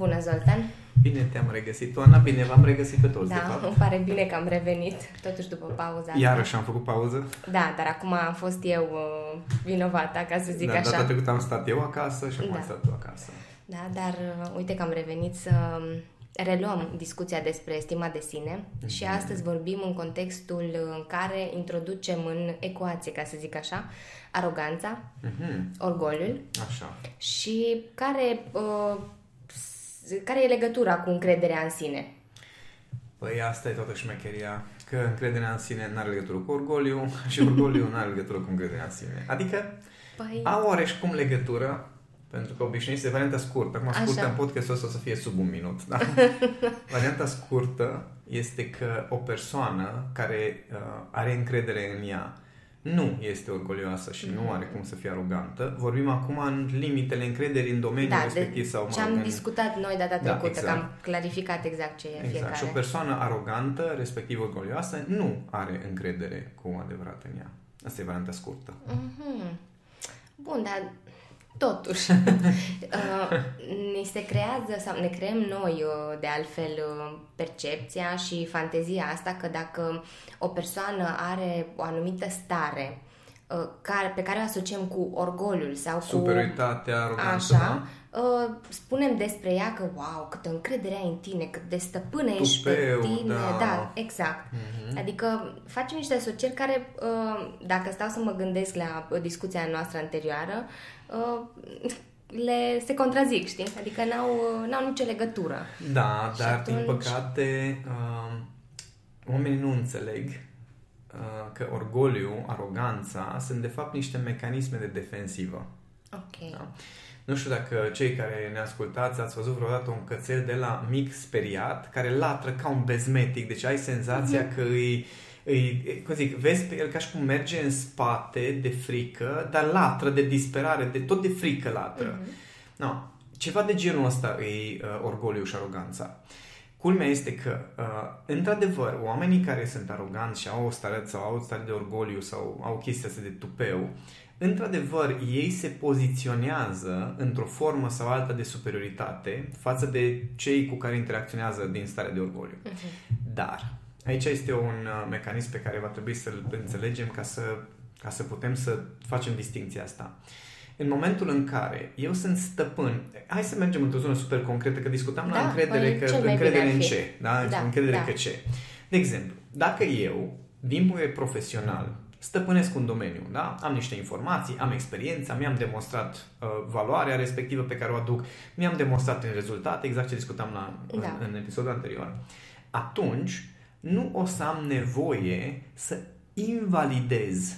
Bună, Zoltan! Bine te-am regăsit, Oana, bine v-am regăsit pe toți, Da, de fapt. îmi pare bine că am revenit, totuși după pauza asta. Iarăși am făcut pauză. Da, dar acum am fost eu uh, vinovata, ca să zic da, așa. data trecută am stat eu acasă și acum Da. ai stat tu acasă. Da, dar uh, uite că am revenit să um, reluăm discuția despre stima de sine și Mhm. astăzi vorbim în contextul în care introducem în ecuație, ca să zic așa, aroganța, Mhm, orgoliul Așa. și care, uh, s- care e legătura cu încrederea în sine. Păi asta e toată șmecheria, că încrederea în sine nu are legătură cu orgoliu și orgoliu nu are legătură cu încrederea în sine. Adică Păi, au oareșcum legătură, pentru că obișnuiți de varianta scurtă. Acum Așa. scurtă în podcastul ăsta o să fie sub un minut. Da? varianta scurtă este că o persoană care uh, are încredere în ea nu este orgolioasă și nu are cum să fie arogantă. Vorbim acum în limitele încrederii în domeniul da, respectiv de sau mă ce rog, am în- discutat noi data Da, trecută, exact. că am clarificat exact ce e Exact. fiecare. Și o persoană arogantă, respectiv orgolioasă, nu are încredere cu adevărat în ea. Asta e varianta scurtă. Mhm. Bun, dar totuși. Uh, ni se creează sau ne creăm noi uh, de altfel uh, percepția și fantezia asta că dacă o persoană are o anumită stare uh, care, pe care o asociem cu orgoliul sau cu Superioritatea, aroganță, Așa, uh, spunem despre ea că, wow, câtă încredere ai în tine, cât de stăpână ești pe Tupeu, tine. da. da exact. Adică facem niște asocieri care, uh, dacă stau să mă gândesc la uh, discuția noastră anterioară, uh, le se contrazic, știi? Adică n-au, uh, n-au nicio legătură. Da, Și dar atunci- din păcate um, oamenii nu înțeleg uh, că orgoliu, aroganța sunt de fapt niște mecanisme de defensivă. Ok. Da? Nu știu dacă cei care ne ascultați ați văzut vreodată un cățel de la mic speriat care latră ca un bezmetic, deci ai senzația că îi, îi, cum zic, vezi pe el ca și cum merge în spate de frică, dar latră de disperare, de tot de frică latră. No, ceva de genul ăsta e uh, orgoliu și aroganța. Culmea este că, uh, într-adevăr, oamenii care sunt aroganți și au o stare sau au o stare de orgoliu sau au chestia asta de tupeu, într-adevăr, ei se poziționează într-o formă sau alta de superioritate față de cei cu care interacționează din starea de orgoliu. Dar, aici este un uh, mecanism pe care va trebui să-l înțelegem ca să, ca să putem să facem distinția asta. În momentul în care eu sunt stăpân, hai să mergem într-o zonă super concretă, că discutam la Da, încredere, păi, că cel mai încredere bine ar în fi. ce, da? Da, încredere da. că ce. De exemplu, dacă eu, din punct de vedere profesional, stăpânesc un domeniu, da? Am niște informații, am experiența, mi-am demonstrat uh, valoarea respectivă pe care o aduc, mi-am demonstrat în rezultate, exact ce discutam la, Da. în, în episodul anterior, atunci nu o să am nevoie să invalidez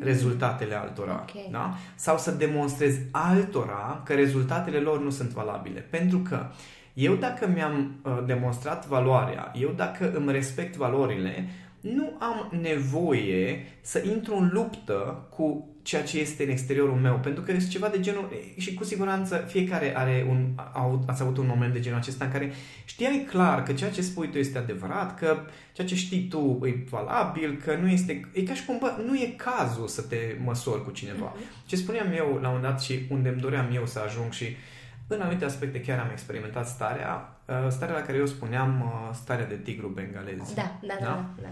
rezultatele altora. Ok. Da? Sau să demonstrez altora că rezultatele lor nu sunt valabile. Pentru că eu dacă mi-am uh, demonstrat valoarea, eu dacă îmi respect valorile, nu am nevoie să intru în luptă cu ceea ce este în exteriorul meu, pentru că este ceva de genul, și cu siguranță fiecare are un, au, ați avut un moment de genul acesta în care știai clar că ceea ce spui tu este adevărat, că ceea ce știi tu e valabil, că nu este, e ca și cum, bă, nu e cazul să te măsori cu cineva. Ce spuneam eu la un moment dat și unde îmi doream eu să ajung și în anumite aspecte chiar am experimentat starea, uh, starea la care eu spuneam uh, starea de tigru bengalez Da, da, da, Da? da. da.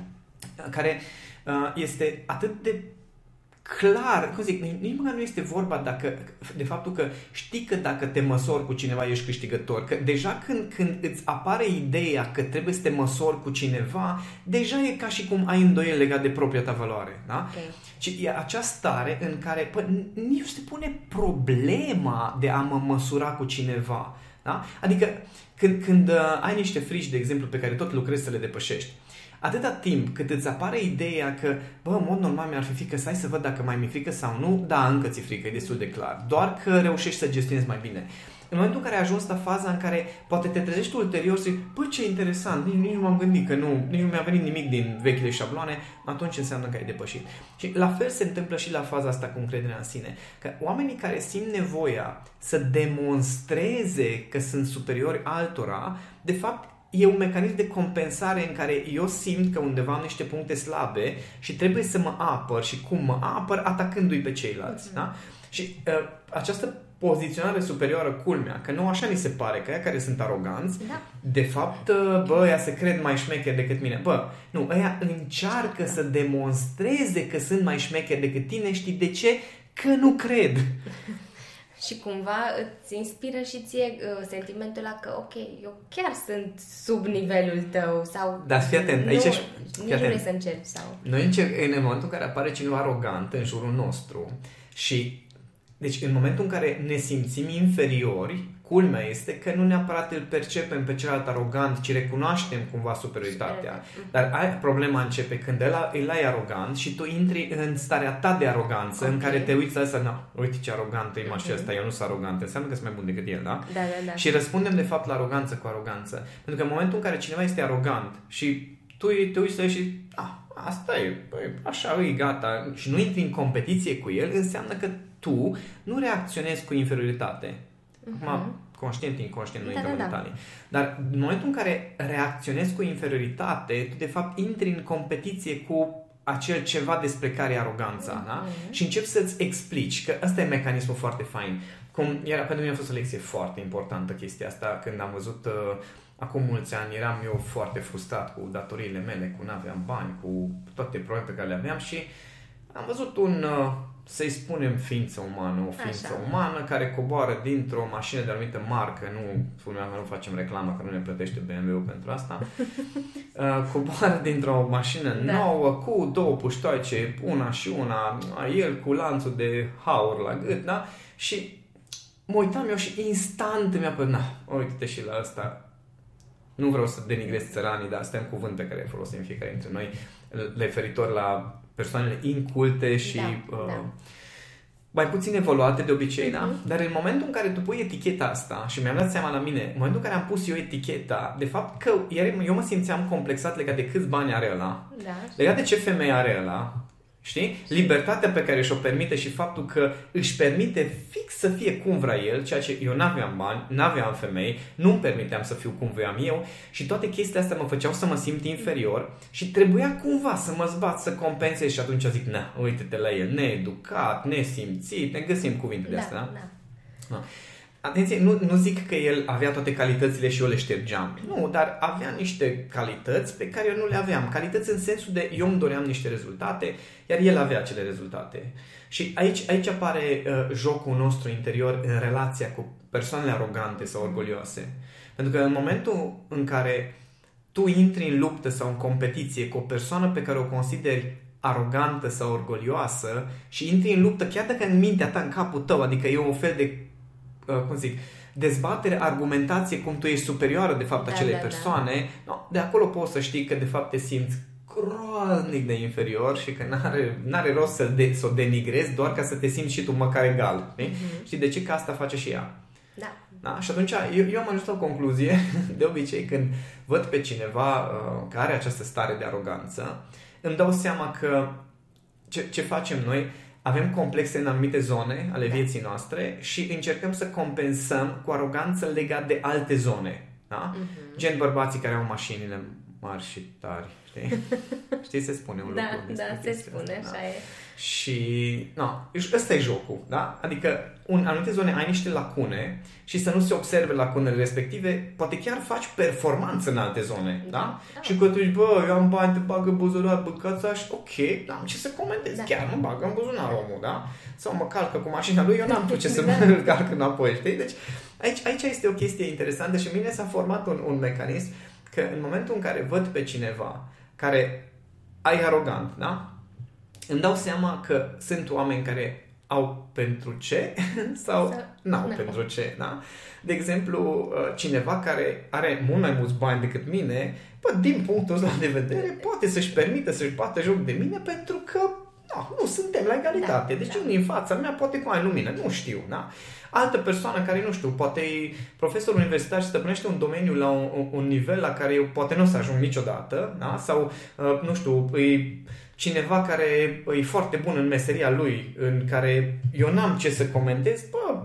Care uh, este atât de clar, cum zic, nici măcar nu este vorba dacă, de faptul că știi că dacă te măsori cu cineva ești câștigător, că deja când, când îți apare ideea că trebuie să te măsori cu cineva, deja e ca și cum ai îndoiel legat de propria ta valoare, da? Ok. Și e acea stare în care pă, nici nu se pune problema de a mă măsura cu cineva. Da? Adică când, când uh, ai niște frici, de exemplu, pe care tot lucrezi să le depășești, atâta timp cât îți apare ideea că, bă, în mod normal mi-ar fi frică, să hai să văd dacă mai mi-e frică sau nu, da, încă ți-e frică, e destul de clar. Doar că reușești să gestionezi mai bine. În momentul în care ai ajuns la faza în care poate te trezești ulterior și zici, bă, ce interesant, nici, nici nu m-am gândit că nu, nici nu mi-a venit nimic din vechile șabloane, atunci înseamnă că ai depășit. Și la fel se întâmplă și la faza asta cu încrederea în sine. Că oamenii care simt nevoia să demonstreze că sunt superiori altora, de fapt e un mecanism de compensare în care eu simt că undeva am niște puncte slabe și trebuie să mă apăr și cum mă apăr atacându-i pe ceilalți. Da? Și uh, această poziționare superioară culmea, că nu așa ni se pare, că ea care sunt aroganți, Da. de fapt, bă, ea se cred mai șmecheri decât mine. Bă, nu, ăia încearcă să demonstreze că sunt mai șmecheri decât tine, știi de ce? Că nu cred. Și cumva îți inspiră și ție uh, sentimentul ăla că, ok, eu chiar sunt sub nivelul tău sau... Dar fii atent, nu, aici ești- Nici fii nu atent. vrei să încerci sau... Noi încerc, în momentul în care apare cineva arogant în jurul nostru și deci în momentul în care ne simțim inferiori, culmea este că nu neapărat îl percepem pe celălalt arogant, ci recunoaștem cumva superioritatea. Dar ai, problema începe când ăla, îl ai arogant și tu intri în starea ta de aroganță, în Ok. care te uiți la ăsta, na, uite ce arogant e mașina asta, eu nu sunt arogant, înseamnă că sunt mai bun decât el, da? Da, da, da. Și răspundem de fapt la aroganță cu aroganță. Pentru că în momentul în care cineva este arogant și tu te uiți la el și a, asta e, băi, așa e, gata, și nu intri în competiție cu el, înseamnă că tu nu reacționezi cu inferioritate. Acum, conștient, inconștient, nu Mhm. Da, intrăm da, în da. detalii. Dar în momentul în care reacționezi cu inferioritate, tu de fapt intri în competiție cu acel ceva despre care e aroganța, da? Și începi să-ți explici că ăsta e mecanismul foarte fain. Cum era, pentru mine a fost o lecție foarte importantă chestia asta, când am văzut uh, acum mulți ani, eram eu foarte frustrat cu datoriile mele, cu n-aveam bani, cu toate proiectele pe care le aveam și am văzut un, uh, să-i spunem, ființă umană, o ființă Așa. umană care coboară dintr-o mașină de anumită marcă, nu spuneam că nu facem reclamă, că nu ne plătește BMW-ul pentru asta, uh, coboară dintr-o mașină Da. nouă cu două puștoace, una și una, el cu lanțul de haur la gât, da? Și mă uitam eu și instant mi-a părut, na, uite-te și la asta. Nu vreau să denigrez țăranii, dar astea sunt cuvânt pe care le folosim fiecare dintre noi, referitor la persoanele inculte și Da, uh, da. mai puțin evoluate de obicei, da? Mhm. Dar în momentul în care tu pui eticheta asta și mi-am dat seama la mine, în momentul în care am pus eu eticheta, de fapt că iar eu mă simțeam complexat legat de câți bani are ăla, Da. legat de ce femeie are ăla, știi? Libertatea pe care și-o permite și faptul că își permite fix să fie cum vrea el, ceea ce eu n-aveam bani, n-aveam femei, nu-mi permiteam să fiu cum voiam eu și toate chestiile astea mă făceau să mă simt inferior și trebuia cumva să mă zbat, să compensez și atunci zic, na, uite-te la el, needucat, nesimțit, ne găsim cuvinte de astea, da? da. Atenție, nu, nu zic că el avea toate calitățile și eu le ștergeam. Nu, dar avea niște calități pe care eu nu le aveam. Calități în sensul de eu îmi doream niște rezultate, iar el avea acele rezultate. Și aici, aici apare uh, jocul nostru interior în relația cu persoanele arogante sau orgolioase. Pentru că în momentul în care tu intri în luptă sau în competiție cu o persoană pe care o consideri arogantă sau orgolioasă și intri în luptă chiar dacă în mintea ta, în capul tău, adică e un fel de uh, cum zic, dezbatere, argumentație, cum tu ești superioară de fapt Da, acelei da, da. persoane, no, de acolo poți să știi că de fapt te simți groaznic de inferior și că n-are, n-are rost să, de, să o denigrezi doar ca să te simți și tu măcar egal. Știi? Mhm. Știi de ce? Că asta face și ea. Da. Da? Și atunci eu, eu am ajuns la o concluzie, de obicei când văd pe cineva uh, care are această stare de aroganță, îmi dau seama că ce, ce facem noi, avem complexe în anumite zone ale Da. vieții noastre și încercăm să compensăm cu aroganță legat de alte zone. Da? Mhm. Gen bărbații care au mașinile mari și tari. Știi? Știi, se spune un Da, lucru despre da, se chestia spune, asta, da? așa e. Și, no, ăsta e jocul, da? Adică, în anumite zone ai niște lacune și să nu se observe lacunele respective, poate chiar faci performanță în alte zone, da? Da, da. Și că tu zici, bă, eu am bani, te bagă în buzunar, băcața și ok, am ce să comentez, Da. chiar mă bagă în buzunar omul, da? Sau mă calcă cu mașina lui, eu n-am tu ce să Da. mă calc înapoi, știi? Deci, aici, aici este o chestie interesantă și mine s-a format un, un mecanism că în momentul în care văd pe cineva care ai arogant, da? Îmi dau seama că sunt oameni care au pentru ce sau Sau- n-au n-au. pentru ce, da? De exemplu, uh, cineva care are mult mai mulți bani decât mine, bă, din punctul ăsta de vedere, poate să-și permită să-și bată joc de mine pentru că no, nu suntem la egalitate. Da, deci da. unul în fața mea poate cu aia lumină, nu știu, da? Altă persoană care, nu știu, poate e profesor universitar și stăpânește un domeniu la un, un- un nivel la care eu poate nu o să ajung niciodată, da? Sau, uh, nu știu, e cineva care e foarte bun în meseria lui, în care eu n-am ce să comentez, bă,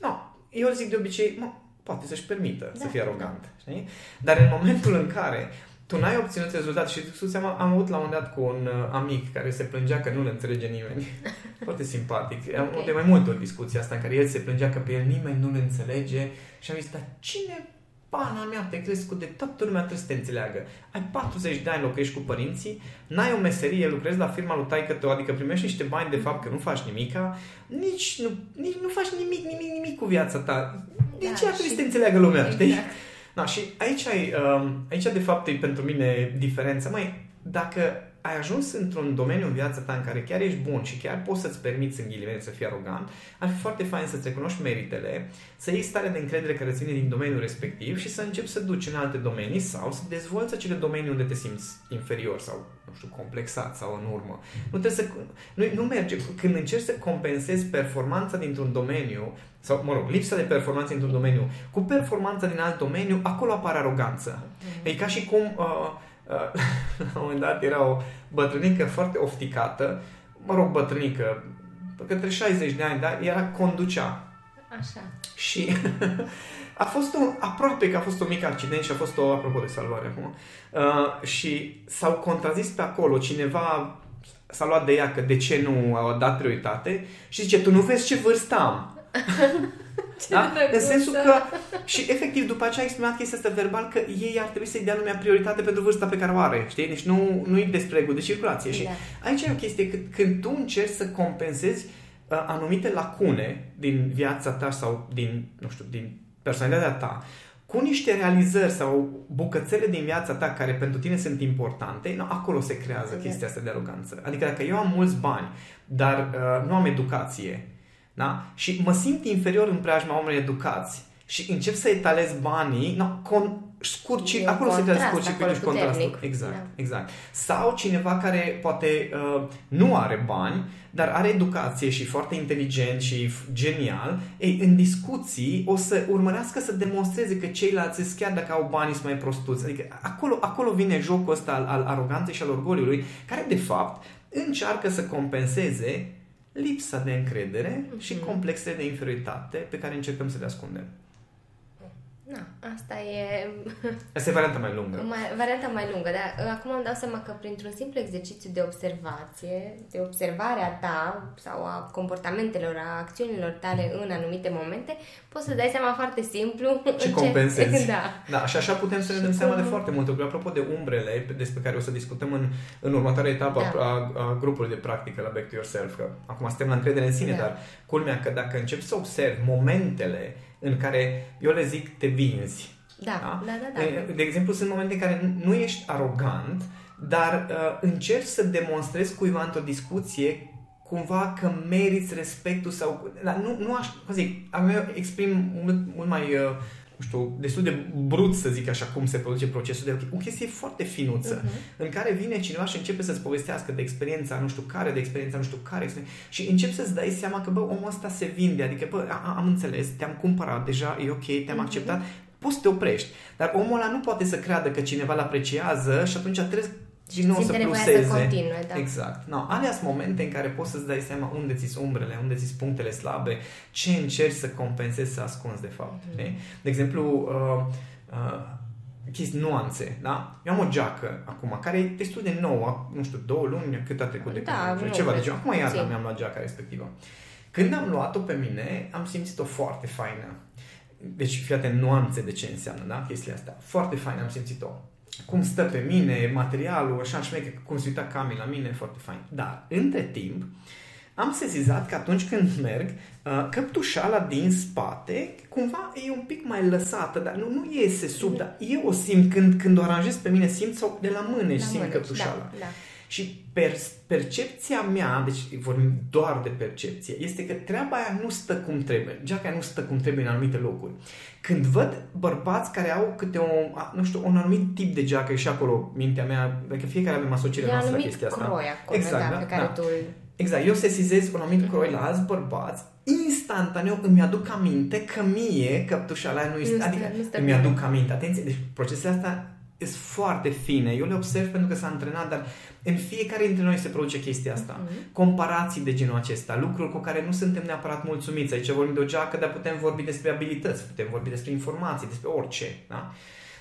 nu, eu zic de obicei, mă, poate să-și permită Da, să fie arogant, știi? Dar în momentul în care tu n-ai obținut rezultat și tu seama, am avut la un dat cu un uh, amic care se plângea că nu le înțelege nimeni. Foarte simpatic. Am okay. de mai multe ori discuția asta în care el se plângea că pe el nimeni nu-l înțelege și am zis, dar cine pana mea, te crezi cu de toată lumea trebuie să te înțeleagă. Ai 40 de ani, locuiești cu părinții, n-ai o meserie, lucrezi la firma lui taică tău, adică primești niște bani de fapt că nu faci nimica, nici nu, nici nu faci nimic, nimic, nimic cu viața ta. De da, ce ar trebui și... să te înțeleagă lumea, exact. știi? Da, și aici, ai, um, aici de fapt e pentru mine diferența. Mai, dacă ai ajuns într-un domeniu în viața ta în care chiar ești bun și chiar poți să-ți permiți în ghilimele să fii arogant, ar fi foarte fain să-ți recunoști meritele, să iei stare de încredere care ține din domeniul respectiv și să începi să duci în alte domenii sau să dezvolți acele domenii unde te simți inferior sau, nu știu, complexat sau în urmă. Nu trebuie să... Nu, nu merge. Când încerci să compensezi performanța dintr-un domeniu sau, mă rog, lipsa de performanță într-un domeniu cu performanța din alt domeniu, acolo apare aroganță. Mm-hmm. E ca și cum... Uh, Uh, la un moment dat era o bătrânică foarte ofticată, mă rog, bătrânică, către 60 de ani, dar era conducea. Așa. Și a fost un, aproape că a fost un mic accident și a fost o, apropo de salvare acum, uh, și s-au contrazis pe acolo, cineva s-a luat de ea că de ce nu a dat prioritate și zice, tu nu vezi ce vârstă am? da? În sensul că, și efectiv după aceea a exprimat chestia asta verbal că ei ar trebui să-i dea lumea prioritate pentru vârsta pe care o are, știi? Deci nu, nu e despre reguli de circulație. Da. Și aici e o chestie, când, când tu încerci să compensezi uh, anumite lacune din viața ta sau din, nu știu, din personalitatea ta, cu niște realizări sau bucățele din viața ta care pentru tine sunt importante, no, acolo se creează exact. chestia asta de aroganță. Adică dacă eu am mulți bani, dar uh, nu am educație, da? Și mă simt inferior în preajma oamenilor educați și încep să etalez banii, no, con, scurci, acolo se creează scurcircuitul și contrastul. Exact, da. exact. Sau cineva care poate uh, nu are bani, dar are educație și foarte inteligent și genial, ei, în discuții o să urmărească să demonstreze că ceilalți, chiar dacă au bani, sunt mai prostuți. Adică acolo, acolo vine jocul ăsta al, al aroganței și al orgoliului, care de fapt încearcă să compenseze lipsa de încredere mm-hmm. și complexele de inferioritate pe care încercăm să le ascundem. Na, asta e... Asta e varianta mai lungă. Mai, varianta mai lungă, dar uh, acum îmi dau seama că printr-un simplu exercițiu de observație, de observare a ta sau a comportamentelor, a acțiunilor tale în anumite momente, poți să dai seama foarte simplu... Și compensezi. da. da. Și așa putem să ne dăm seama cum... de foarte multe lucruri. Apropo de umbrele, despre care o să discutăm în, în următoarea etapă da. a, a grupului de practică la Back to Yourself, că acum suntem la încredere în sine, da. dar culmea că dacă începi să observi momentele în care eu le zic te vinzi. Da, da, da. da, da. De, de exemplu, sunt momente în care nu ești arogant, dar uh, încerci să demonstrezi cuiva într-o discuție cumva că meriți respectul sau... Dar nu, nu aș... Cum zic, eu exprim mult, mult mai... Uh, nu știu, destul de brut să zic așa cum se produce procesul de o chestie foarte finuță uh-huh. în care vine cineva și începe să-ți povestească de experiența nu știu care, de experiența nu știu care și începi să-ți dai seama că bă, omul ăsta se vinde, adică bă, am înțeles, te-am cumpărat deja, e ok, te-am uh-huh. acceptat, poți să te oprești. Dar omul ăla nu poate să creadă că cineva îl apreciază și atunci trebuie și nu o să pluseze. Să continue, da. Exact. No, alea sunt momente în care poți să-ți dai seama unde ți umbrele, unde ți punctele slabe, ce încerci să compensezi, să ascunzi de fapt. Mm-hmm. De exemplu, uh, uh, chestii nuanțe, da? Eu am o geacă acum, care e destul de nouă, nu știu, două luni, cât a trecut de da, când, ceva de genul. Acum iarna mi-am luat geaca respectivă. Când am luat-o pe mine, am simțit-o foarte faină. Deci, fii atent, nuanțe de ce înseamnă, da? Chestiile astea. Foarte faină am simțit-o cum stă pe mine, materialul, așa șmeche, cum se uita Cami la mine, foarte fain. Dar, între timp, am sezizat că atunci când merg, uh, căptușala din spate, cumva e un pic mai lăsată, dar nu, nu iese sub, dar eu o simt când, când o aranjez pe mine, simt sau de la mânești simt mânești, căptușala. Da, da. Și per, percepția mea, deci vorbim doar de percepție, este că treaba aia nu stă cum trebuie. Geaca nu stă cum trebuie în anumite locuri. Când văd bărbați care au câte o, nu știu, un anumit tip de geacă și acolo mintea mea, că fiecare avem asocierea noastră la chestia asta. croi acolo, exact, da, da, pe care da. tu Exact, eu sesizez un anumit croi la alți bărbați, instantaneu îmi aduc aminte că mie căptușala nu este, adică nu îmi aduc aminte, atenție, deci procesele astea sunt foarte fine. Eu le observ pentru că s-a antrenat, dar în fiecare dintre noi se produce chestia asta. Mm-hmm. Comparații de genul acesta, lucruri cu care nu suntem neapărat mulțumiți. Aici vorbim de o geacă, dar putem vorbi despre abilități, putem vorbi despre informații, despre orice. Da?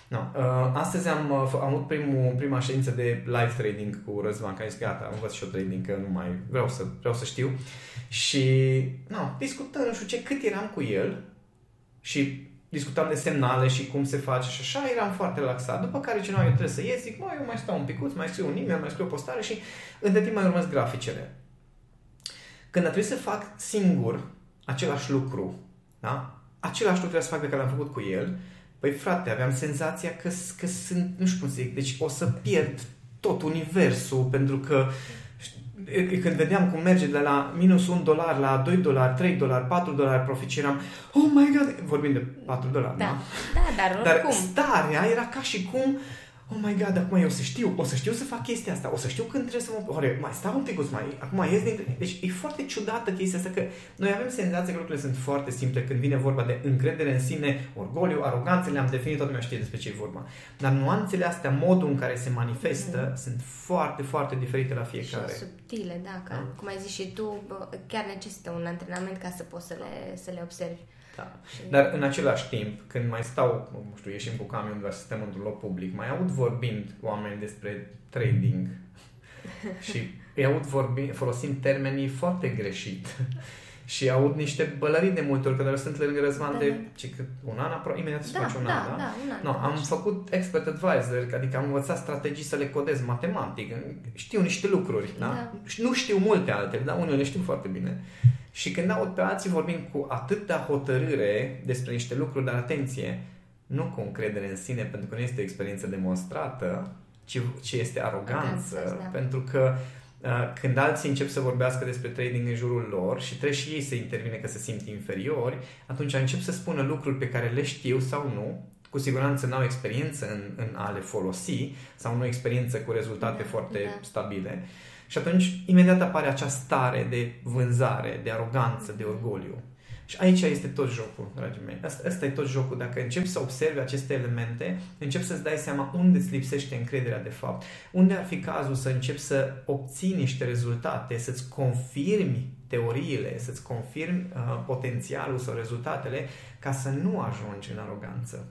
No. Uh, astăzi am, uh, am avut primul, prima ședință de live trading cu Răzvan, care zis gata, am învăț și eu trading, că nu mai vreau să, vreau să știu. Și no, discutăm, nu știu ce, cât eram cu el și discutam de semnale și cum se face și așa, eram foarte relaxat. După care cineva eu trebuie să ies, zic, mă, eu mai stau un picuț, mai scriu un e-mail, mai scriu o postare și între timp mai urmez graficele. Când a trebuit să fac singur același lucru, da? același lucru să fac pe care l-am făcut cu el, păi frate, aveam senzația că, că sunt, nu știu cum să zic, deci o să pierd tot universul pentru că când vedeam cum merge de la minus 1 dolar la 2 dolari, 3 dolari, 4 dolari profit și eram, oh my god, vorbim de 4 dolari, da? Da, da dar oricum. Dar starea era ca și cum oh my god, acum eu să știu, o să știu să fac chestia asta, o să știu când trebuie să mă... Oare, mai stau un pic, mai, acum ies din... Deci e foarte ciudată chestia asta că noi avem senzația că lucrurile sunt foarte simple când vine vorba de încredere în sine, orgoliu, aroganță, le-am definit, toată lumea știe despre ce e vorba. Dar nuanțele astea, modul în care se manifestă, mm. sunt foarte, foarte diferite la fiecare. Și subtile, da, ca, da. cum ai zis și tu, chiar necesită un antrenament ca să poți să le, să le observi. Da. Dar în același timp, când mai stau, nu știu, ieșim cu camionul, dar suntem într-un loc public, mai aud vorbind oameni despre trading și îi aud vorbind, folosind termenii foarte greșit. și aud niște bălării de multe ori, când sunt lângă Răzvan da. de ce, un an, apro- imediat se da, face un da, an, da? da un an. No, am făcut expert advisor, adică am învățat strategii să le codez matematic. Știu niște lucruri, da? da? Nu știu multe altele, dar unele le știu foarte bine. Și când aud pe alții vorbind cu atâta hotărâre despre niște lucruri, dar atenție, nu cu încredere în sine, pentru că nu este o experiență demonstrată, ci, ci este aroganță, aroganță da. pentru că uh, când alții încep să vorbească despre trading în jurul lor și trebuie și ei să intervine că se simt inferiori, atunci încep să spună lucruri pe care le știu sau nu, cu siguranță n-au experiență în, în a le folosi sau nu experiență cu rezultate da, foarte da. stabile. Și atunci, imediat apare acea stare de vânzare, de aroganță, de orgoliu. Și aici este tot jocul, dragii mei. Asta, asta e tot jocul. Dacă începi să observi aceste elemente, începi să-ți dai seama unde îți lipsește încrederea de fapt. Unde ar fi cazul să începi să obții niște rezultate, să-ți confirmi teoriile, să-ți confirmi uh, potențialul sau rezultatele, ca să nu ajungi în aroganță.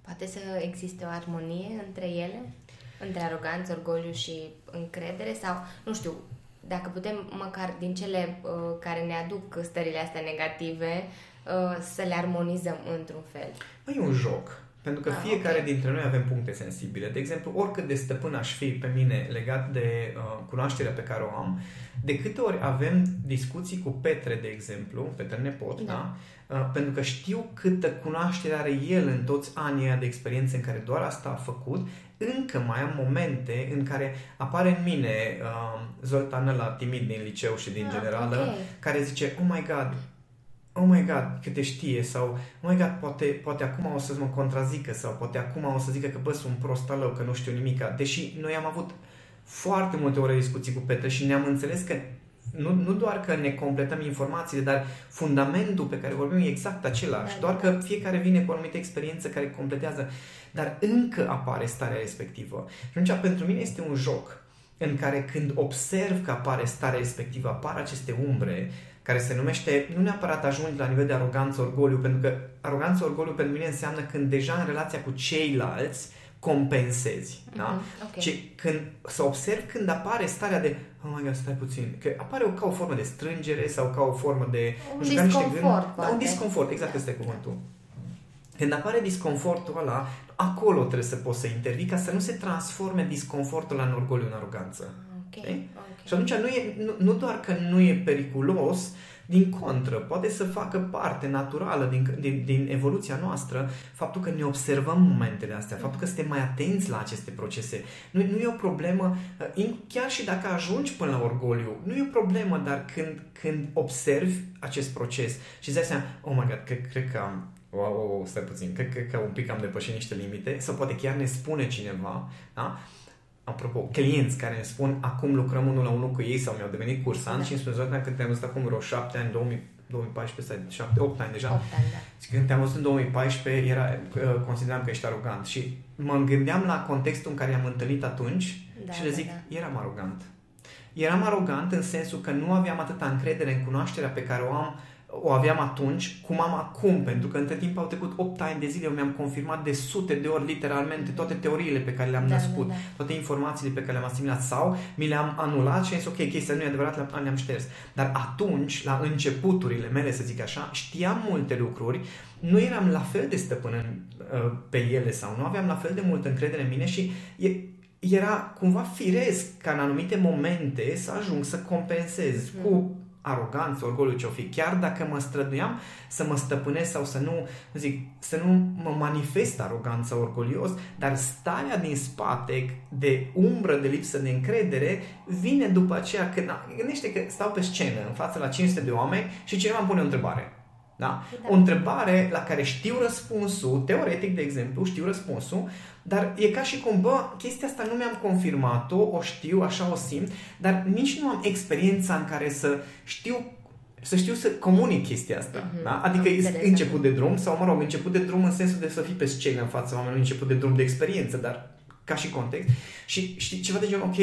Poate să existe o armonie între ele? Între aroganță, orgoliu și încredere sau, nu știu, dacă putem măcar din cele uh, care ne aduc stările astea negative uh, să le armonizăm într-un fel. Păi e un joc. Pentru că ah, fiecare okay. dintre noi avem puncte sensibile. De exemplu, oricât de stăpân aș fi pe mine legat de uh, cunoașterea pe care o am, de câte ori avem discuții cu Petre, de exemplu, Petre Nepot, da. da? Uh, pentru că știu câtă cunoaștere are el în toți anii de experiență în care doar asta a făcut, încă mai am momente în care apare în mine uh, Zoltana la timid din liceu și din ah, generală, okay. care zice, oh my god, oh my god, câte știe sau oh my god, poate, poate acum o să mă contrazică sau poate acum o să zică că bă, sunt prost alău, că nu știu nimica. Deși noi am avut foarte multe ore discuții cu Petre și ne-am înțeles că nu, nu doar că ne completăm informațiile, dar fundamentul pe care vorbim e exact același, da, doar da. că fiecare vine cu o anumită experiență care completează, dar încă apare starea respectivă. Și atunci, pentru mine este un joc în care când observ că apare starea respectivă, apar aceste umbre, care se numește, nu neapărat ajungi la nivel de aroganță, orgoliu, pentru că aroganță, orgoliu pentru mine înseamnă când deja în relația cu ceilalți compensezi. Mm-hmm, da? Okay. Ce, când, să observ când apare starea de oh my god, stai puțin, că apare o, ca o formă de strângere sau ca o formă de... Un nu disconfort, niște gând, da, un disconfort, exact da. ăsta e cuvântul. Când apare disconfortul ăla, acolo trebuie să poți să intervii ca să nu se transforme disconfortul în orgoliu, în aroganță. Okay. Okay? Și atunci nu, e, nu, nu doar că nu e periculos, din contră, poate să facă parte naturală din, din, din evoluția noastră faptul că ne observăm momentele astea, faptul că suntem mai atenți la aceste procese. Nu, nu e o problemă, uh, chiar și dacă ajungi până la orgoliu, nu e o problemă, dar când, când observi acest proces și îți dai seama, oh my god, cred, cred că am, wow, wow, wow, stai puțin, cred, cred că un pic am depășit niște limite, sau poate chiar ne spune cineva, da? Apropo, clienți care ne spun acum lucrăm unul la unul cu ei sau mi-au devenit cursant da. și îmi spun Zoltan când te-am văzut acum vreo șapte ani, 2000, 2014 sau 7, 8 ani deja. 8 ani, da. Și când te-am văzut în 2014, era, uh, consideram că ești arogant și mă gândeam la contextul în care am întâlnit atunci da, și le zic, da, da. eram arogant. Eram arogant în sensul că nu aveam atâta încredere în cunoașterea pe care o am o aveam atunci, cum am acum, pentru că între timp au trecut 8 ani de zile, eu mi-am confirmat de sute de ori literalmente toate teoriile pe care le-am Da, născut, da, da. toate informațiile pe care le-am asimilat sau mi le-am anulat și am zis, ok, chestia nu e adevărat, le-am, le-am șters. Dar atunci, la începuturile mele, să zic așa, știam multe lucruri, nu eram la fel de stăpân în, uh, pe ele sau nu aveam la fel de multă încredere în mine și e, era cumva firesc ca în anumite momente să ajung să compensez Mhm. cu aroganță, orgoliu ce-o fi, chiar dacă mă străduiam să mă stăpânesc sau să nu, zic, să nu mă manifest aroganța orgolios, dar starea din spate de umbră, de lipsă de încredere, vine după aceea că, na, gândește că stau pe scenă în fața la 500 de oameni și cineva îmi pune o întrebare. Da? Da. O întrebare la care știu răspunsul, teoretic, de exemplu, știu răspunsul, dar e ca și cum, bă, chestia asta nu mi-am confirmat-o, o știu, așa o simt, dar nici nu am experiența în care să știu să știu să comunic chestia asta. Mhm, Da? Adică am e înțeles, început de drum, sau mă rog, început de drum în sensul de să fii pe scenă în fața oamenilor, început de drum de experiență, dar ca și context. Și știi ceva de genul, ok,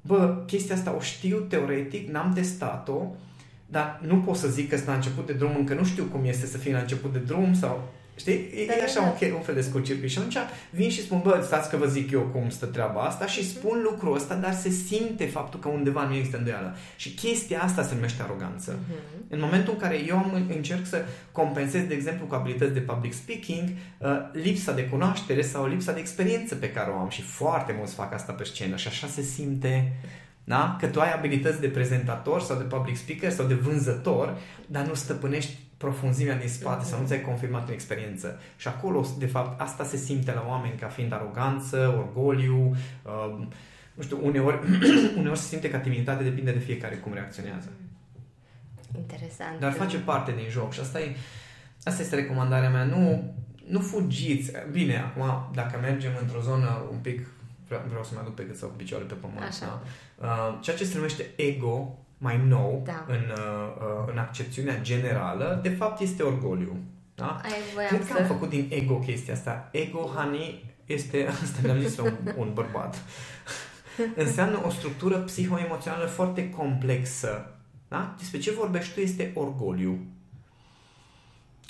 bă, chestia asta o știu teoretic, n-am testat-o, dar nu pot să zic că sunt la început de drum, încă nu știu cum este să fii la început de drum sau... Știi? E, Da, e da, așa da. un, che- un fel de scurt circuit. Și atunci vin și spun, bă, stați că vă zic eu cum stă treaba asta și spun lucrul ăsta, dar se simte faptul că undeva nu există îndoială. Și chestia asta se numește aroganță. Mhm. În momentul în care eu am, încerc să compensez, de exemplu, cu abilități de public speaking, uh, lipsa de cunoaștere sau lipsa de experiență pe care o am și foarte mulți fac asta pe scenă și așa se simte da? că tu ai abilități de prezentator sau de public speaker sau de vânzător, dar nu stăpânești profunzimea din spate sau nu ți-ai confirmat în experiență. Și acolo, de fapt, asta se simte la oameni ca fiind aroganță, orgoliu, uh, nu știu, uneori, uneori se simte ca timiditate, depinde de fiecare cum reacționează. Interesant. Dar face parte din joc și asta e, asta este recomandarea mea. Nu, nu fugiți. Bine, acum, dacă mergem într-o zonă un pic, vreau, vreau să mă aduc pe cât sau cu picioare pe pământ. Așa. Da? Uh, ceea ce se numește ego, mai nou, Da. în, uh, uh, în accepțiunea generală, de fapt este orgoliu. Da? Ai voiam Cred că să... am făcut din ego chestia asta. Ego, honey, este, asta mi-am zis un, un bărbat, înseamnă o structură psihoemoțională foarte complexă. Da? Despre ce vorbești tu este orgoliu.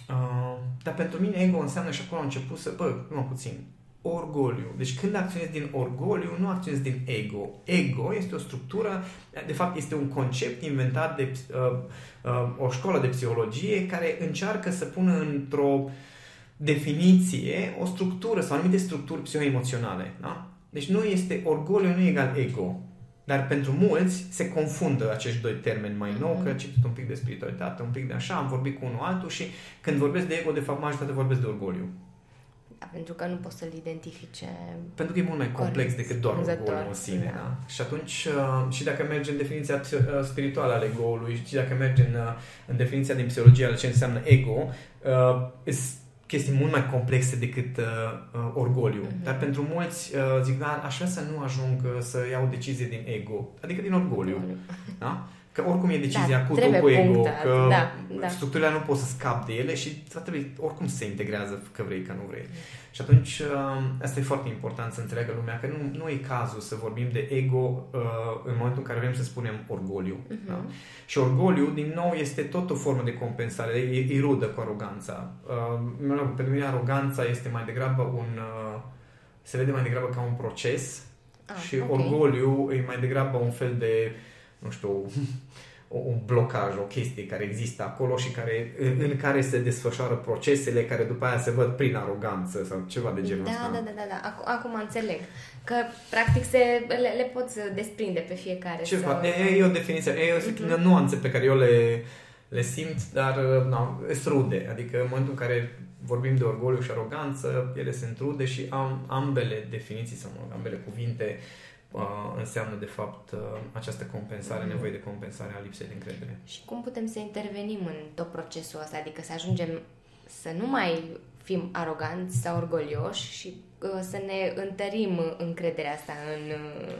Uh, dar pentru mine ego înseamnă și acolo a început să, bă, numai puțin, orgoliu. Deci când acționezi din orgoliu, nu acționezi din ego. Ego este o structură, de fapt este un concept inventat de uh, uh, o școală de psihologie care încearcă să pună într-o definiție o structură sau anumite structuri psihoemoționale. Da? Deci nu este orgoliu, nu e egal ego. Dar pentru mulți se confundă acești doi termeni mai nou, că citit un pic de spiritualitate, un pic de așa, am vorbit cu unul altul și când vorbesc de ego, de fapt, majoritatea vorbesc de orgoliu. Da, pentru că nu poți să-l identifice. Pentru că e mult mai complex Corect. decât doar Vânzător, orgoliu în sine. da. Da. Și atunci, uh, și dacă mergi în definiția psi- uh, spirituală a egoului, și dacă mergi în, uh, în definiția din psihologie ale ce înseamnă ego, uh, sunt chestii mult mai complexe decât uh, uh, orgoliu. Mhm. Dar pentru mulți, uh, zic, da, aș vrea să nu ajung uh, să iau o decizie din ego, adică din orgoliu. Da? Că oricum e decizia Da, cu tu trebuie cu ego, punctat, că da, da. structurile nu poți să scapi de ele și va trebui, oricum se integrează, că vrei, că nu vrei. Și atunci, uh, asta e foarte important să înțeleagă lumea, că nu, nu e cazul să vorbim de ego uh, în momentul în care vrem să spunem orgoliu. Mhm. Da? Și orgoliu, din nou, este tot o formă de compensare, e, e rudă cu aroganța. Uh, mă rog, pentru mine aroganța este mai degrabă un... Uh, se vede mai degrabă ca un proces Ah, și ok. orgoliu e mai degrabă un fel de, nu știu, o- un blocaj, o chestie care există acolo și care, în, în care se desfășoară procesele care după aia se văd prin aroganță sau ceva de genul da, ăsta. Da, da, da, da. Acum, acum înțeleg. Că, practic, se, le, le poți desprinde pe fiecare. Ceva, sau... e, e o definiție, e o Mhm. nuanțe pe care eu le, le simt, dar nu, sunt rude. Adică în momentul în care vorbim de orgoliu și aroganță, ele sunt rude și am, ambele definiții sau mă rog, ambele cuvinte uh, înseamnă de fapt uh, această compensare, Mhm. nevoie de compensare a lipsei de încredere. Și cum putem să intervenim în tot procesul ăsta? Adică să ajungem să nu mai fim aroganți sau orgolioși și uh, să ne întărim încrederea asta în, uh,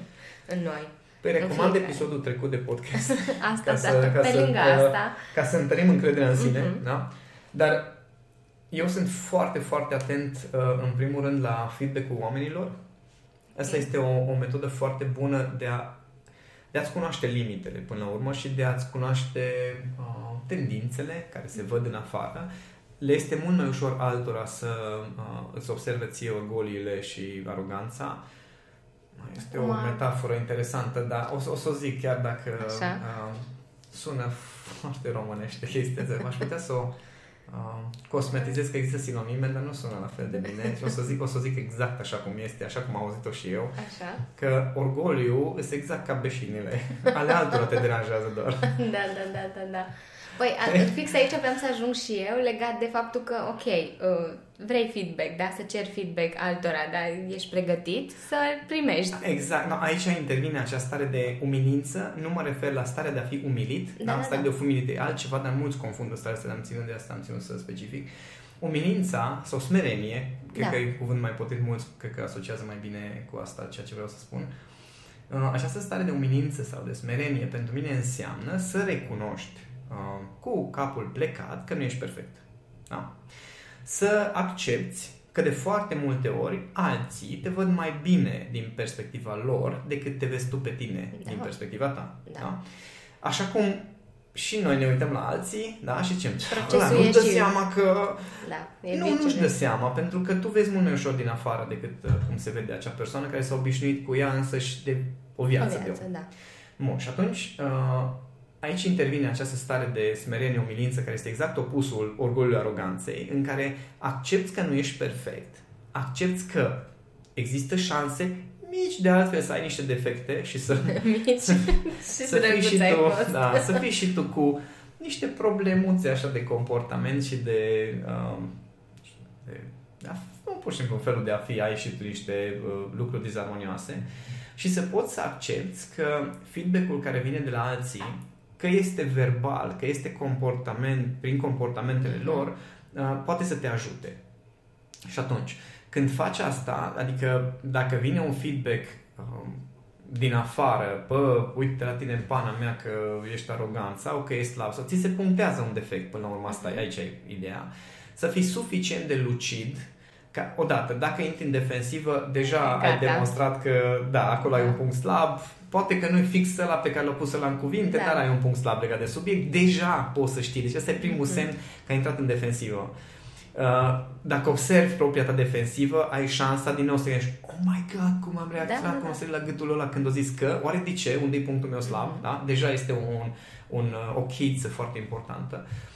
în noi. Păi În recomand fiecare. episodul trecut de podcast Asta, Ca da, să- ca pe să- lângă uh, asta. ca să întărim încrederea în sine, Mhm. da? Dar eu sunt foarte, foarte atent uh, în primul rând la feedback-ul oamenilor. Asta Ok. este o, o metodă foarte bună de a de a-ți cunoaște limitele până la urmă și de a-ți cunoaște uh, tendințele care se văd în afară, le este mult mai ușor altora să uh, îți observe ție orgoliile și aroganța. Este o metaforă interesantă, dar o, o să o zic chiar dacă uh, sună foarte românește chestia asta. Aș putea să o uh, cosmetizez că există sinonime, dar nu sună la fel de bine. Și o să zic, o să zic exact așa cum este, așa cum am auzit-o și eu. Așa. Că orgoliu este exact ca beșinile. Ale altora te deranjează doar. da, da, da, da, da. Păi, fix aici vreau să ajung și eu legat de faptul că, ok, uh, vrei feedback, da, să cer feedback altora, dar ești pregătit să primești. Exact, no, aici intervine această stare de umilință, nu mă refer la starea de a fi umilit, da, da, da starea da. de umilite e altceva, dar mulți confundă starea asta, am ținut de asta, am ținut să specific. Umilința sau smerenie, cred da. că e cuvânt mai potrivit, mulți cred că asociază mai bine cu asta ceea ce vreau să spun. Uh, această stare de umilință sau de smerenie pentru mine înseamnă să recunoști Uh, cu capul plecat că nu ești perfect. Da? Să accepti că de foarte multe ori alții te văd mai bine din perspectiva lor decât te vezi tu pe tine da. din perspectiva ta. Da. Da? Așa cum și noi ne uităm la alții, da, și ce nu-și dă și... seama că... Da, e nu, nu-și dă seama, pentru că tu vezi mult mai ușor din afară decât uh, cum se vede acea persoană care s-a obișnuit cu ea însă și de o viață. O viață de da. Bun, și atunci uh, Aici intervine această stare de smerenie, umilință, care este exact opusul orgoliului aroganței, în care accepti că nu ești perfect, accepti că există șanse mici de altfel să ai niște defecte și să, mici. să, să, fii și tu, da, să fii și tu cu niște problemuțe așa de comportament și de, uh, de da, nu pur și simplu felul de a fi, ai și tu niște uh, lucruri dizarmonioase și să poți să accepti că feedback-ul care vine de la alții că este verbal, că este comportament, prin comportamentele mhm. lor, uh, poate să te ajute. Și atunci, când faci asta, adică dacă vine un feedback um, din afară, bă, uite la tine în pana mea că ești arogant sau că ești slab, sau ți se punctează un defect, până la urmă asta e aici e ideea, să fii suficient de lucid ca, odată, dacă intri în defensivă, deja Gata. ai demonstrat că, da, acolo da. ai un punct slab, poate că nu e fix ăla pe care l-a pus la în cuvinte, da. dar ai un punct slab legat de subiect, deja poți să știi. Deci asta e primul mm-hmm. semn că ai intrat în defensivă. Uh, dacă observi propria ta defensivă, ai șansa din nou să gândești Oh my God, cum am reacționat da, da, da. la gâtul ăla când o zis că, oare de ce? Unde e punctul meu slab? Mm-hmm. Da? Deja este un, un, o chiță foarte importantă. Uh,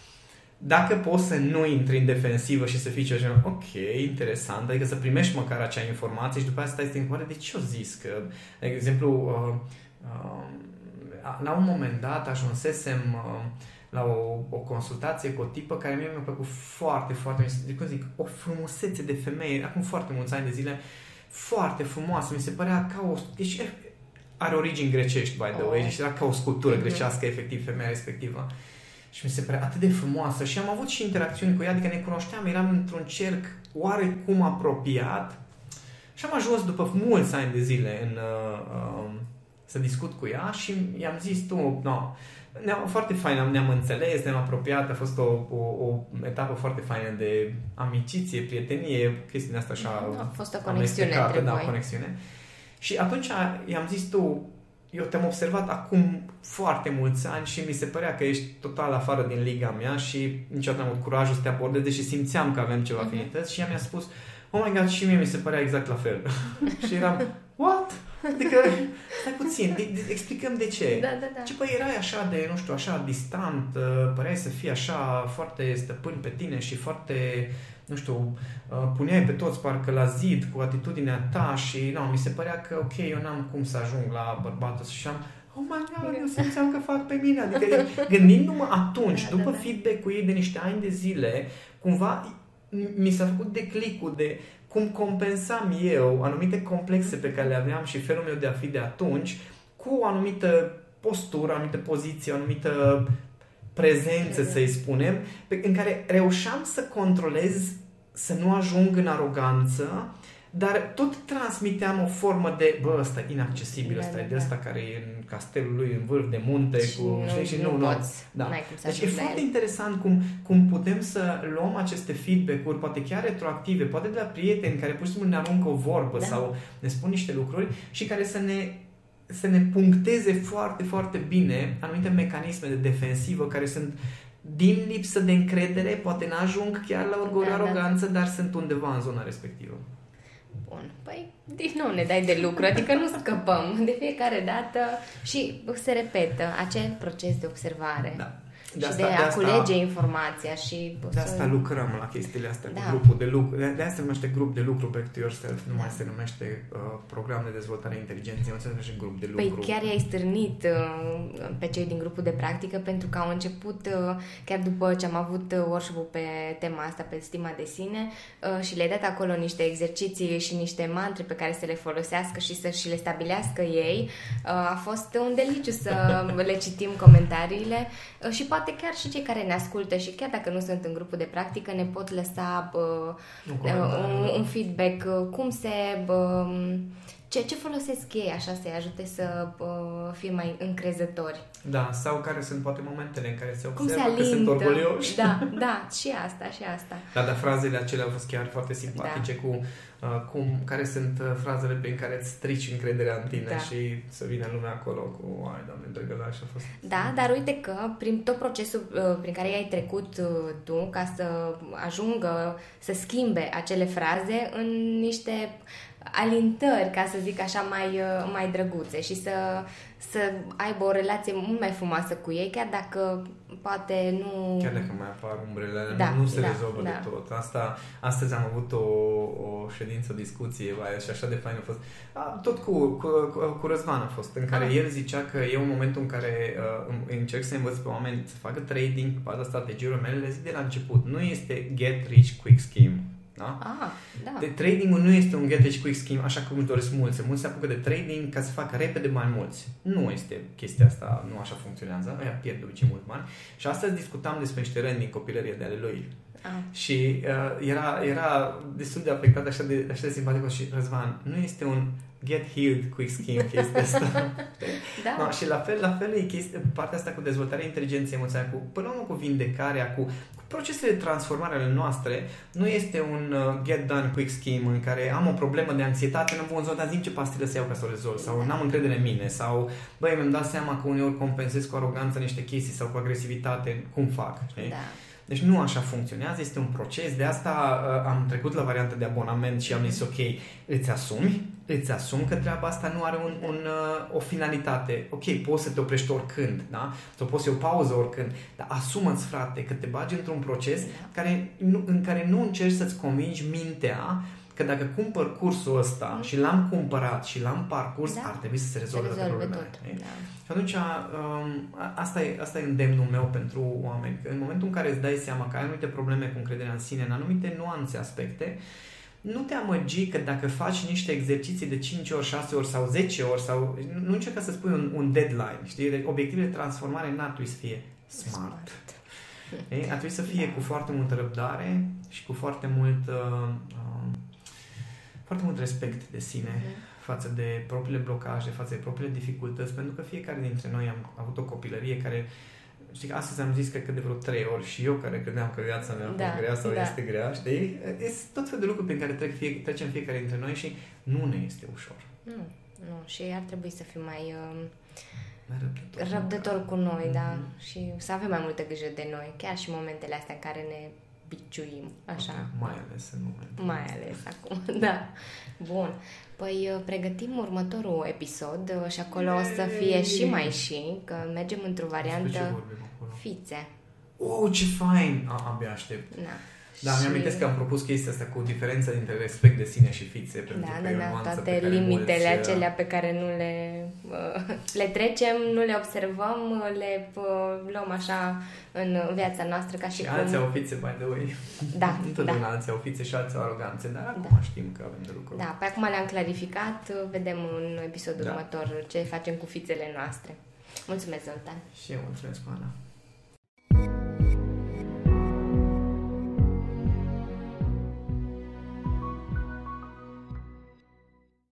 dacă poți să nu intri în defensivă și să fii ceva gen, ok, interesant, adică să primești măcar acea informație și după aceea stai să te de ce o zis? Că, de exemplu, uh, uh, la un moment dat ajunsesem uh, la o, o consultație cu o tipă care mie mi-a plăcut foarte, foarte, cum zic, o frumusețe de femeie, acum foarte mulți ani de zile, foarte frumoasă, mi se părea ca o... Deci are origini grecești, by the way, oh. și era ca o sculptură mm-hmm. grecească, efectiv, femeia respectivă. Uh, și mi se părea atât de frumoasă. Și am avut și interacțiuni cu ea, adică ne cunoșteam, eram într-un cerc oarecum apropiat. Și am ajuns după mulți ani de zile în, uh, uh, să discut cu ea și i-am zis tu, no, ne-am, foarte fain, ne-am înțeles, ne-am apropiat, a fost o, o, o etapă foarte faină de amiciție, prietenie, chestiile asta așa a fost o conexiune între da, o conexiune. Și atunci i-am zis tu, eu te-am observat acum foarte mulți ani și mi se părea că ești total afară din liga mea și niciodată n-am avut curajul să te abordez, deși simțeam că avem ceva mhm. afinități și ea mi-a spus, oh my god, și mie mi se părea exact la fel. și eram, what? Adică, stai puțin, de, de, explicăm de ce. Da, da, da. Ce păi erai așa de, nu știu, așa distant, uh, păreai să fii așa foarte stăpân pe tine și foarte nu știu, uh, puneai pe toți parcă la zid cu atitudinea ta și nu, mi se părea că ok, eu n-am cum să ajung la bărbatul și am oh my god, eu simțeam că fac pe mine. Adică gândindu-mă atunci, da, după da, da. feedback-ul ei de niște ani de zile, cumva mi s-a făcut declicul de cum compensam eu anumite complexe pe care le aveam și felul meu de a fi de atunci cu o anumită postură, o anumită poziție, o anumită prezență, să-i spunem, pe, în care reușeam să controlez, să nu ajung în aroganță, dar tot transmiteam o formă de, bă, ăsta e inaccesibil, da, ăsta da, e de ăsta da. care e în castelul lui, în vârf de munte, și cu, nu, știi, și nu, nu, poți, da. Deci e foarte el. interesant cum, cum putem să luăm aceste feedback-uri, poate chiar retroactive, poate de la prieteni care pur și simplu ne aruncă o vorbă da. sau ne spun niște lucruri și care să ne să ne puncteze foarte, foarte bine anumite mecanisme de defensivă care sunt din lipsă de încredere, poate n-ajung chiar la orgoliu, Da, da. aroganță, dar sunt undeva în zona respectivă. Bun, păi din nou ne dai de lucru, adică nu scăpăm de fiecare dată și se repetă acel proces de observare. Da. Și de, a culege informația și... De asta lucrăm la chestiile astea Da. cu grupul de lucru. De, de asta se numește grup de lucru back to yourself, nu Da. mai se numește uh, program de dezvoltare a inteligenței, nu se numește grup de lucru. Păi chiar i-ai stârnit uh, pe cei din grupul de practică pentru că au început, uh, chiar după ce am avut uh, workshop-ul pe tema asta, pe stima de sine, uh, și le-ai dat acolo niște exerciții și niște mantre pe care să le folosească și să și le stabilească ei. Uh, a fost un deliciu să le citim comentariile uh, și poate chiar și cei care ne ascultă și chiar dacă nu sunt în grupul de practică ne pot lăsa uh, Un uh, comentariu, un, da. un feedback, uh, cum se... uh, ce, ce folosesc ei așa să-i ajute să uh, fie mai încrezători? Da, sau care sunt poate momentele în care se Cum se observă că sunt alintă? orgolioși. Da, da, și asta, și asta. Da, dar frazele acelea au fost chiar foarte simpatice Da. cu uh, cum, care sunt uh, frazele prin care îți strici încrederea în tine Da. și să vină lumea acolo cu ai, doamne, drăgălaș, a fost... Da, dar uite că prin tot procesul uh, prin care ai trecut uh, tu ca să ajungă să schimbe acele fraze în niște alintări, ca să zic așa, mai, uh, mai drăguțe și să, să aibă o relație mult mai frumoasă cu ei, chiar dacă poate nu... Chiar dacă mai apar umbrele, Da, nu, nu se da, rezolvă da. de tot. Asta, astăzi am avut o, o ședință, o discuție, vai, și așa de fain a fost. A, tot cu, cu, cu, cu Răzvan a fost, în care Ah. el zicea că e un moment în care uh, îmi- încerc să învăț pe oameni să facă trading pe baza strategiilor mele, le zic de la început. Nu este get rich quick scheme. Da? Ah, da. De tradingul nu este un get rich quick scheme așa cum își doresc mulți. Mulți se apucă de trading ca să facă repede mai mulți. Nu este chestia asta, nu așa funcționează. Aia pierd de obicei mult bani. Și astăzi discutam despre niște rând din copilărie de ale lui. Ah. Și uh, era, era destul de afectat așa de, așa de simpatic și Răzvan, nu este un get healed quick scheme chestia asta. Da. No, și la fel, la fel e chestia, partea asta cu dezvoltarea inteligenței emoționale, cu, până la urmă cu vindecarea, cu, cu procesele de transformare ale noastre, nu este un uh, get done quick scheme în care am o problemă de anxietate, nu am dar zic ce pastilă să iau ca să o rezolv, sau n-am încredere în mine, sau băi, mi-am dat seama că uneori compensez cu aroganță niște chestii sau cu agresivitate, cum fac, știi? Da. Deci nu așa funcționează, este un proces. De asta uh, am trecut la varianta de abonament și am zis, ok, îți asumi, îți asumi că treaba asta nu are un, un, uh, o finalitate. Ok, poți să te oprești oricând, da? Sau poți să iei o pauză oricând, dar asumă-ți, frate, că te bagi într-un proces Da. care, nu, în care nu încerci să-ți convingi mintea că dacă cumpăr cursul ăsta și l-am cumpărat și l-am parcurs, Da. ar trebui să se Se rezolve toate rezolve problemele. tot. știi? Da. Și atunci, um, a- asta e, asta e îndemnul meu pentru oameni. Că în momentul în care îți dai seama că ai anumite probleme cu încrederea în sine, în anumite nuanțe, aspecte, nu te amăgi că dacă faci niște exerciții de 5 ori, 6 ori sau 10 ori sau nu încerca să spui un, un deadline, știi? Deci, Obiectivele de transformare n-ar trebui să fie smart. Ei? Ar trebui să fie Da. cu foarte multă răbdare și cu foarte mult uh, uh, foarte mult respect de sine Mhm. față de propriile blocaje, față de propriile dificultăți, pentru că fiecare dintre noi am avut o copilărie care Știi, că astăzi am zis cred că de vreo trei ori și eu care credeam că viața mea a fost Da, grea sau da. este grea, știi? Sunt tot felul de lucruri prin care trec fie, trecem fiecare dintre noi și nu ne este ușor. Nu, nu. Și ar trebui să fim mai uh, Mai răbdător. răbdător cu noi, da. Mhm. Și să avem mai multă grijă de noi. Chiar și momentele astea în care ne biciuim. Așa. Mai ales în momentul Mai ales acum, da. Bun. Păi uh, pregătim următorul episod uh, și acolo o să fie și mai și, că mergem într-o Despre ce variantă vorbim acolo? fițe. Oh, ce fain! A, abia aștept. Da. Da, Și- mi-am amintesc că am propus chestia asta cu diferența dintre respect de sine și fițe, pentru Da, că da, e o da, nuanță toate pe care limitele mulți, uh, acelea pe care nu le, uh, le trecem, nu le observăm, le uh, luăm așa în viața noastră ca și, Și cum... alții au fițe, by the way. Da, Întotdeauna da. alții au fițe și alții au aroganțe, dar acum Da. știm că avem de lucru. Da, pe acum le-am clarificat, vedem în episodul Da. următor ce facem cu fițele noastre. Mulțumesc, Zoltan! Și eu mulțumesc, Ana.